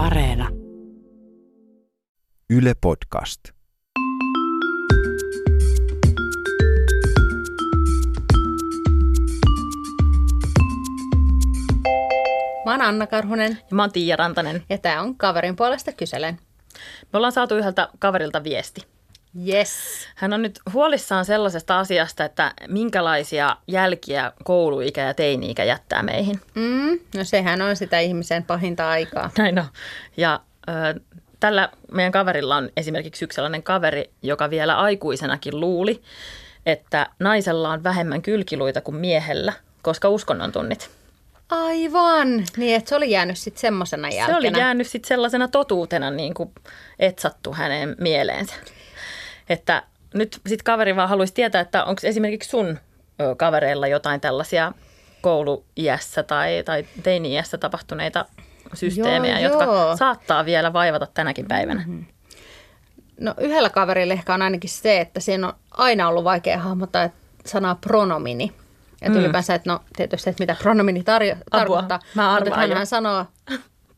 Areena. Yle Podcast. Mä oon Anna Karhunen Ja mä oon Tiia Rantanen. ja tää on Kaverin puolesta kyselen. Me ollaan saatu yhdeltä kaverilta viesti. Yes. Hän on nyt huolissaan sellaisesta asiasta, että minkälaisia jälkiä kouluikä ja teini-ikä jättää meihin. Mm, no sehän on sitä ihmisen pahinta aikaa. Näin on. Ja ö, tällä meidän kaverilla on esimerkiksi yksi sellainen kaveri, joka vielä aikuisenakin luuli, että naisella on vähemmän kylkiluita kuin miehellä, koska uskonnon tunnit. Aivan. Niin, että se oli jäänyt sitten semmosena jälkeenä. Se oli jäänyt sitten sellaisena totuutena niin kuin etsattu hänen mieleensä. Että nyt sitten kaveri vaan haluaisi tietää, että onko esimerkiksi sun kavereilla jotain tällaisia kouluiässä tai, tai teini-iässä tapahtuneita systeemejä, Joo, jotka joo. saattaa vielä vaivata tänäkin päivänä. Mm-hmm. No yhdellä kaverilla ehkä on ainakin se, että siinä on aina ollut vaikea hahmottaa sanaa pronomini. Että mm. ylipäänsä, että no tietysti, että mitä pronomini tarjo- tarkoittaa. mä arvaan Mutta hän sanoo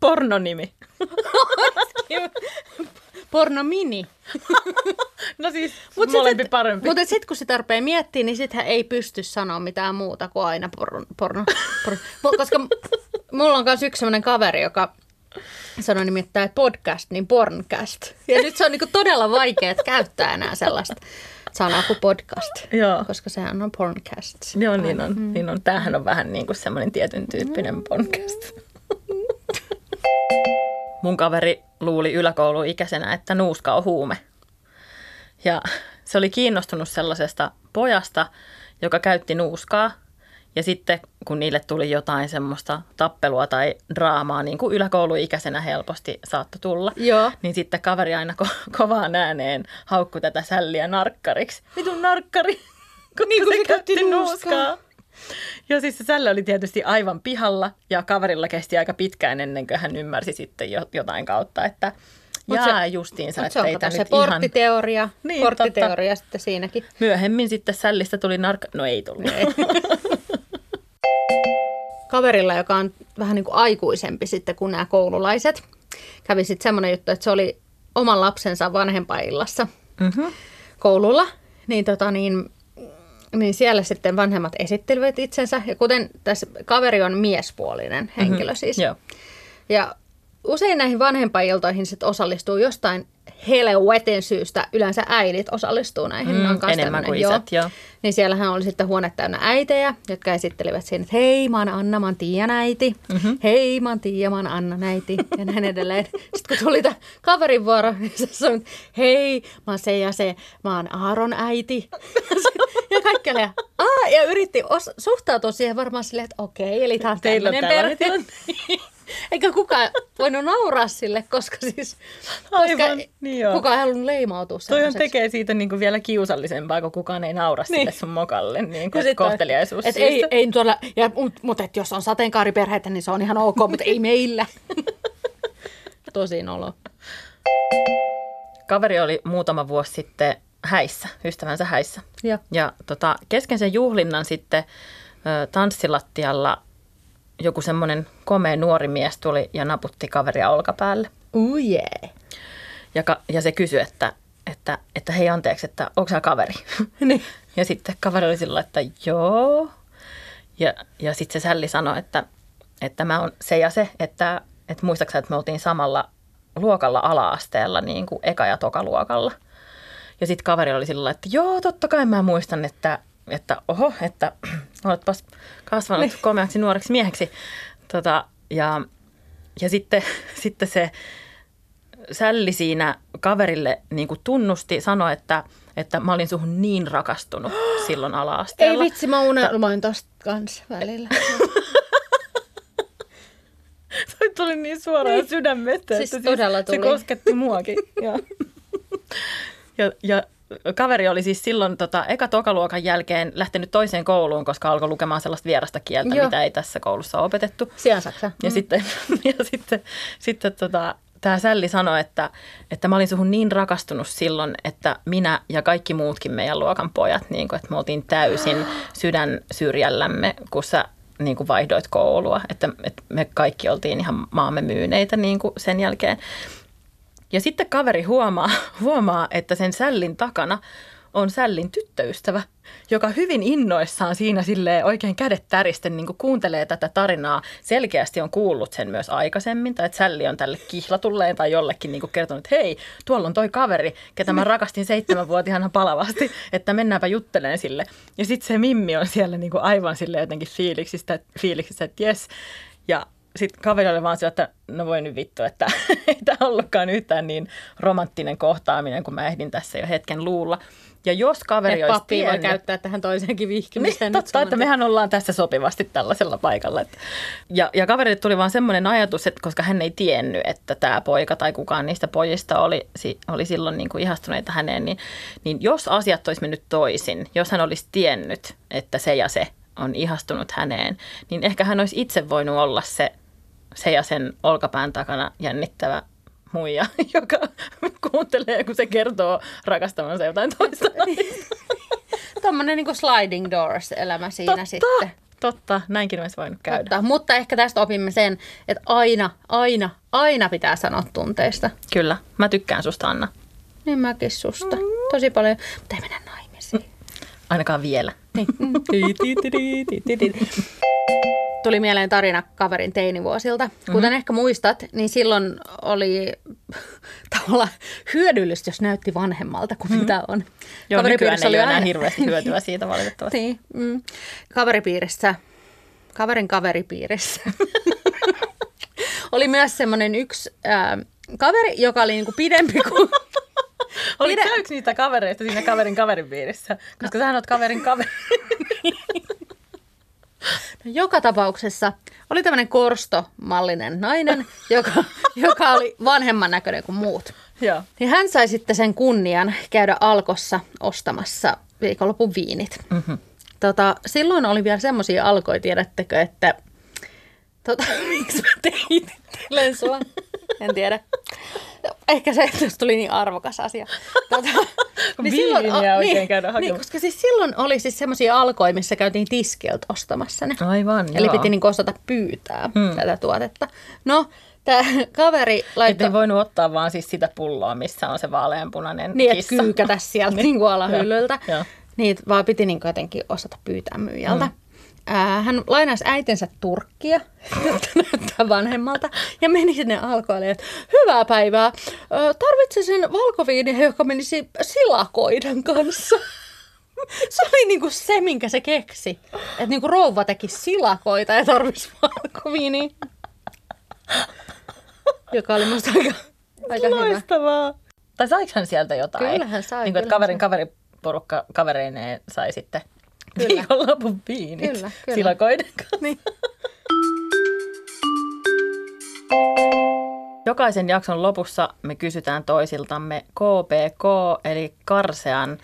Pornonimi. pornomini. No siis Mut molempi sit- parempi. Mutta sitten kun se tarpee miettiä, niin sitten hän ei pysty sanoa mitään muuta kuin aina porno. porno, porno. Koska mulla on myös yksi sellainen kaveri, joka sanoi nimittäin, että podcast, niin porncast. Ja nyt se on niinku todella vaikea käyttää enää sellaista sanaa kuin podcast. Joo. Koska sehän on porncast. Joo, niin on. Niin on. Tämähän on vähän niin kuin semmoinen tietyn tyyppinen podcast. Mun kaveri luuli yläkouluikäisenä, että nuuska on huume. Ja se oli kiinnostunut sellaisesta pojasta, joka käytti nuuskaa. Ja sitten kun niille tuli jotain semmoista tappelua tai draamaa, niin kuin yläkouluikäisenä helposti saattoi tulla, Joo. niin sitten kaveri aina ko- kovaan ääneen haukku tätä sälliä narkkariksi. Vitun narkkari, kun, Niin, kun se se käytti käytti nuuskaa. nuuskaa. Joo, siis se sällä oli tietysti aivan pihalla ja kaverilla kesti aika pitkään ennen kuin hän ymmärsi sitten jo, jotain kautta, että jaa se- justiinsa, että ei tämä se nyt ihan... porttiteoria. Niin, porttiteoria sitten siinäkin. Myöhemmin sitten sällistä tuli narkka... No ei tullut. Ei. Kaverilla, joka on vähän niin kuin aikuisempi sitten kuin nämä koululaiset, kävi sitten semmoinen juttu, että se oli oman lapsensa vanhempaillassa Mm-hmm. koululla, niin, tota, niin, niin siellä sitten vanhemmat esittelivät itsensä. Ja kuten tässä kaveri on miespuolinen henkilö mm-hmm. siis. Joo. Ja usein näihin vanhempailtoihin sitten osallistuu jostain helvetin syystä. Yleensä äidit osallistuu näihin. Mm, on enemmän tämmönen, kuin isät, joo. Niin siellähän oli sitten huone täynnä äitejä, jotka esittelivät siinä, että hei, mä oon Anna, mä oon Tiian äiti. Mm-hmm. Hei, mä oon Tiia, mä oon Anna äiti. Ja näin edelleen. Sitten kun tuli tämä kaverin vuoro, niin se sanoi, hei, mä oon se ja se, mä oon Aaron äiti. Oli, Aa, ja yritti os- suhtautua siihen varmaan silleen, että okei, eli tämä on Teillä on tämmöinen perhe. Eikä kukaan voinut nauraa sille, koska siis koska Aivan, niin joo. kukaan ei halunnut leimautua Toihan sellaiseksi. tekee siitä niin kuin vielä kiusallisempaa, kun kukaan ei naura niin. sille sun mokalle niin kuin sitten, kohteliaisuus et ei, ei tuolla, ja, mutta mut, et jos on sateenkaariperheitä, niin se on ihan ok, mutta ei meillä. Tosi nolo. Kaveri oli muutama vuosi sitten häissä, ystävänsä häissä. Ja. Ja tota, kesken sen juhlinnan sitten ö, tanssilattialla joku semmoinen komea nuori mies tuli ja naputti kaveria olkapäälle. Oh yeah. Ja, ka- ja se kysyi, että, että, että hei anteeksi, että onko sä kaveri? Niin. Ja sitten kaveri oli sillä, että joo. Ja, ja sitten se sälli sanoi, että, että mä oon se ja se, että, että muistaaksä, että me oltiin samalla luokalla ala-asteella, niin kuin eka- ja tokaluokalla. Ja sitten kaveri oli sillä, että joo, totta kai mä muistan, että, että oho, että oletpas kasvanut Niin. komeaksi nuoreksi mieheksi. Tota, ja, ja sitten, sitten se sälli siinä kaverille niin kuin tunnusti, sanoi, että, että mä olin suhun niin rakastunut silloin Ei ala-asteella. vitsi, mä unelmoin tosta kans välillä. Se tuli niin suoraan niin. sydämestä, Siis että todella se tuli. kosketti muakin. ja, ja, kaveri oli siis silloin tota, eka tokaluokan jälkeen lähtenyt toiseen kouluun, koska alkoi lukemaan sellaista vierasta kieltä, Joo. mitä ei tässä koulussa ole opetettu. Sijaan Saksa. Ja sitten, ja sitten, sitten tota, tämä Sälli sanoi, että, että mä olin suhun niin rakastunut silloin, että minä ja kaikki muutkin meidän luokan pojat, niin kuin, että me oltiin täysin sydän syrjällämme, kun sä niin kuin vaihdoit koulua, että, että me kaikki oltiin ihan maamme myyneitä niin kuin sen jälkeen. Ja sitten kaveri huomaa, huomaa, että sen sällin takana on Sällin tyttöystävä, joka hyvin innoissaan siinä sille oikein kädet täristen niin kuuntelee tätä tarinaa. Selkeästi on kuullut sen myös aikaisemmin, tai että Sälli on tälle kihlatulleen tai jollekin niin kertonut, että hei, tuolla on toi kaveri, ketä mä rakastin seitsemänvuotiaana palavasti, että mennäänpä jutteleen sille. Ja sitten se Mimmi on siellä niin aivan sille jotenkin fiiliksistä, fiiliksistä että jes. Ja sitten kaveri oli vaan sillä, että no voi nyt vittu, että ei tämä ollutkaan yhtään niin romanttinen kohtaaminen, kun mä ehdin tässä jo hetken luulla. Ja jos kaveri Et olisi pappi tiennyt, voi käyttää tähän toiseenkin vihkimiseen. niin, totta, saman että mehän ollaan tässä sopivasti tällaisella paikalla. Että. Ja, ja kaverille tuli vaan semmoinen ajatus, että koska hän ei tiennyt, että tämä poika tai kukaan niistä pojista oli, oli silloin niin kuin ihastuneita häneen, niin, niin jos asiat olisi mennyt toisin, jos hän olisi tiennyt, että se ja se on ihastunut häneen, niin ehkä hän olisi itse voinut olla se, se ja sen olkapään takana jännittävä muija, joka kuuntelee, kun se kertoo rakastamansa jotain toista. Tuommoinen niin sliding doors elämä siinä Totta, sitten. totta. Näinkin olisi voinut käydä. Totta. Mutta ehkä tästä opimme sen, että aina, aina, aina pitää sanoa tunteista. Kyllä. Mä tykkään susta, Anna. Niin mäkin susta. Tosi paljon. Mutta ei mennä naimisiin. Ainakaan vielä. Niin. Tuli mieleen tarina kaverin teinivuosilta. Kuten mm-hmm. ehkä muistat, niin silloin oli tavallaan hyödyllistä, jos näytti vanhemmalta kuin mm-hmm. mitä on. Joo, ole enää aina- hirveästi hyötyä siitä valitettavasti. Niin, mm. Kaveripiirissä, kaverin kaveripiirissä oli myös semmoinen yksi ää, kaveri, joka oli niinku pidempi kuin... Olit Pidä- sä yksi niistä kavereista siinä kaverin kaverin piirissä? Koska sähän oot kaverin kaveri. No, joka tapauksessa oli tämmöinen korstomallinen nainen, joka, joka oli vanhemman näköinen kuin muut. Joo. Niin hän sai sitten sen kunnian käydä Alkossa ostamassa viikonlopun viinit. Mm-hmm. Tota, silloin oli vielä semmoisia alkoja, tiedättekö, että... Tota, miksi mä tein? En tiedä. Ehkä se, että tuli niin arvokas asia. Tota, Viiniä oikein käydä niin, hakemassa. koska siis silloin oli siis semmoisia alkoja, missä käytiin tiskiltä ostamassa ne. Aivan, Eli joo. piti niin osata pyytää hmm. tätä tuotetta. No, tämä kaveri Että laittoi... ei voinut ottaa vaan siis sitä pulloa, missä on se vaaleanpunainen Niin, että kissa. kyykätä sieltä niin kuin alahyllyltä. Joo, joo. Niitä vaan piti niin jotenkin osata pyytää myyjältä. Mm. Ää, hän lainasi äitinsä turkkia, jotta näyttää vanhemmalta, ja meni sinne alkoille, että hyvää päivää, tarvitsisin valkoviiniä, joka menisi silakoiden kanssa. Se oli niinku se, minkä se keksi. Että niinku rouva teki silakoita ja tarvisi valkoviiniä. Joka oli musta aika, aika hyvä. Loistavaa. Tai saiko hän sieltä jotain? Kyllähän sai, Niin kuin, että kaverin kaveriporukka kavereineen sai sitten Kyllä. viikonlopun viinit Kyllä, kyllä. silakoiden kanssa. Niin. Jokaisen jakson lopussa me kysytään toisiltamme KPK, eli karsean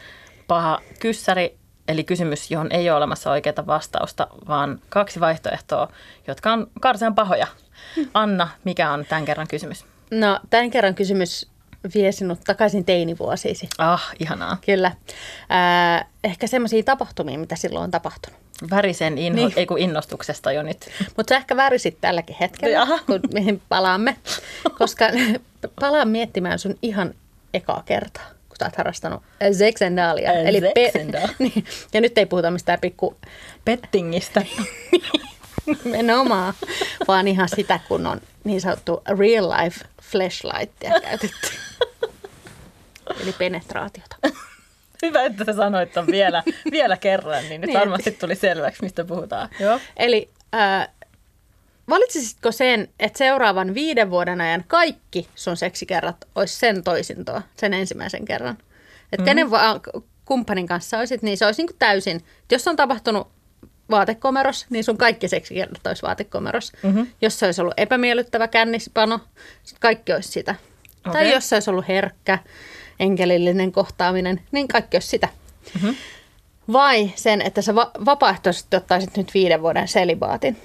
paha kyssäri, eli kysymys, johon ei ole olemassa oikeaa vastausta, vaan kaksi vaihtoehtoa, jotka on karsean pahoja. Anna, mikä on tämän kerran kysymys? No, tämän kerran kysymys vie sinut takaisin teinivuosiisi. Ah, ihanaa. Kyllä. Ää, ehkä semmoisia tapahtumia, mitä silloin on tapahtunut. Värisen inho, Niin. ei kun innostuksesta jo nyt. Mutta sä ehkä värisit tälläkin hetkellä, Jaha. kun mihin palaamme. Koska palaan miettimään sun ihan ekaa kertaa, kun sä oot harrastanut Zexendalia. Ää, Zexendalia. niin, ja nyt ei puhuta mistään pikku Pettingistä. menomaa, vaan ihan sitä, kun on niin sanottu real life flashlightia käytetty. Eli penetraatiota. Hyvä, että sä sanoit ton vielä, vielä kerran, niin nyt Niin, varmasti tuli selväksi, mistä puhutaan. Joo. Eli äh, valitsisitko sen, että seuraavan viiden vuoden ajan kaikki sun seksikerrat olisi sen toisintoa, sen ensimmäisen kerran? Että mm. kenen vaan kumppanin kanssa olisit, niin se olisi niin kuin täysin, jos on tapahtunut vaatekomeros, niin sun kaikki seksikerrat olisi vaatekomeros. Mm-hmm. Jos se olisi ollut epämiellyttävä kännispano, kaikki olisi sitä. Okay. Tai jos se olisi ollut herkkä, enkelillinen kohtaaminen, niin kaikki olisi sitä. Mm-hmm. Vai sen, että sä va- vapaaehtoisesti ottaisit nyt viiden vuoden selibaatin?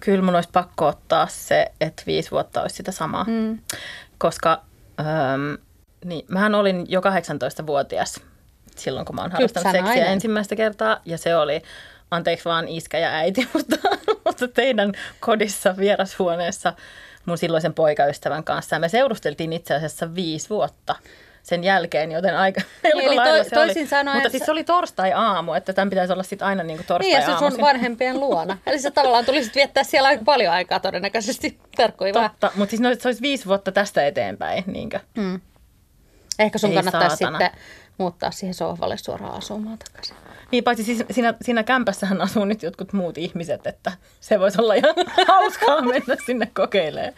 Kyllä mun olisi pakko ottaa se, että viisi vuotta olisi sitä samaa. Mm. Koska ähm, niin, mähän olin jo 18-vuotias silloin, kun mä oon harrastanut seksiä nainen. ensimmäistä kertaa. Ja se oli, anteeksi vaan iskä ja äiti, mutta, mutta teidän kodissa vierashuoneessa mun silloisen poikaystävän kanssa. Ja me seurusteltiin itse asiassa viisi vuotta sen jälkeen, joten aika melko Eli toi- se toisin oli. sanoen Mutta siis se oli torstai-aamu, että tämän pitäisi olla sitten aina niin kuin Niin, ja se torstai-aamu. sun vanhempien luona. Eli sä tavallaan tulisit viettää siellä aika paljon aikaa todennäköisesti. Tarkkoi. Totta, mutta siis no, se olisi viisi vuotta tästä eteenpäin. Niinkö? Mm. Ehkä sun Ei kannattaisi saatana. sitten muuttaa siihen sohvalle suoraan asumaan takaisin. Niin, paitsi siis siinä, siinä kämpässähän asuu nyt jotkut muut ihmiset, että se voisi olla ihan hauskaa mennä sinne kokeilemaan.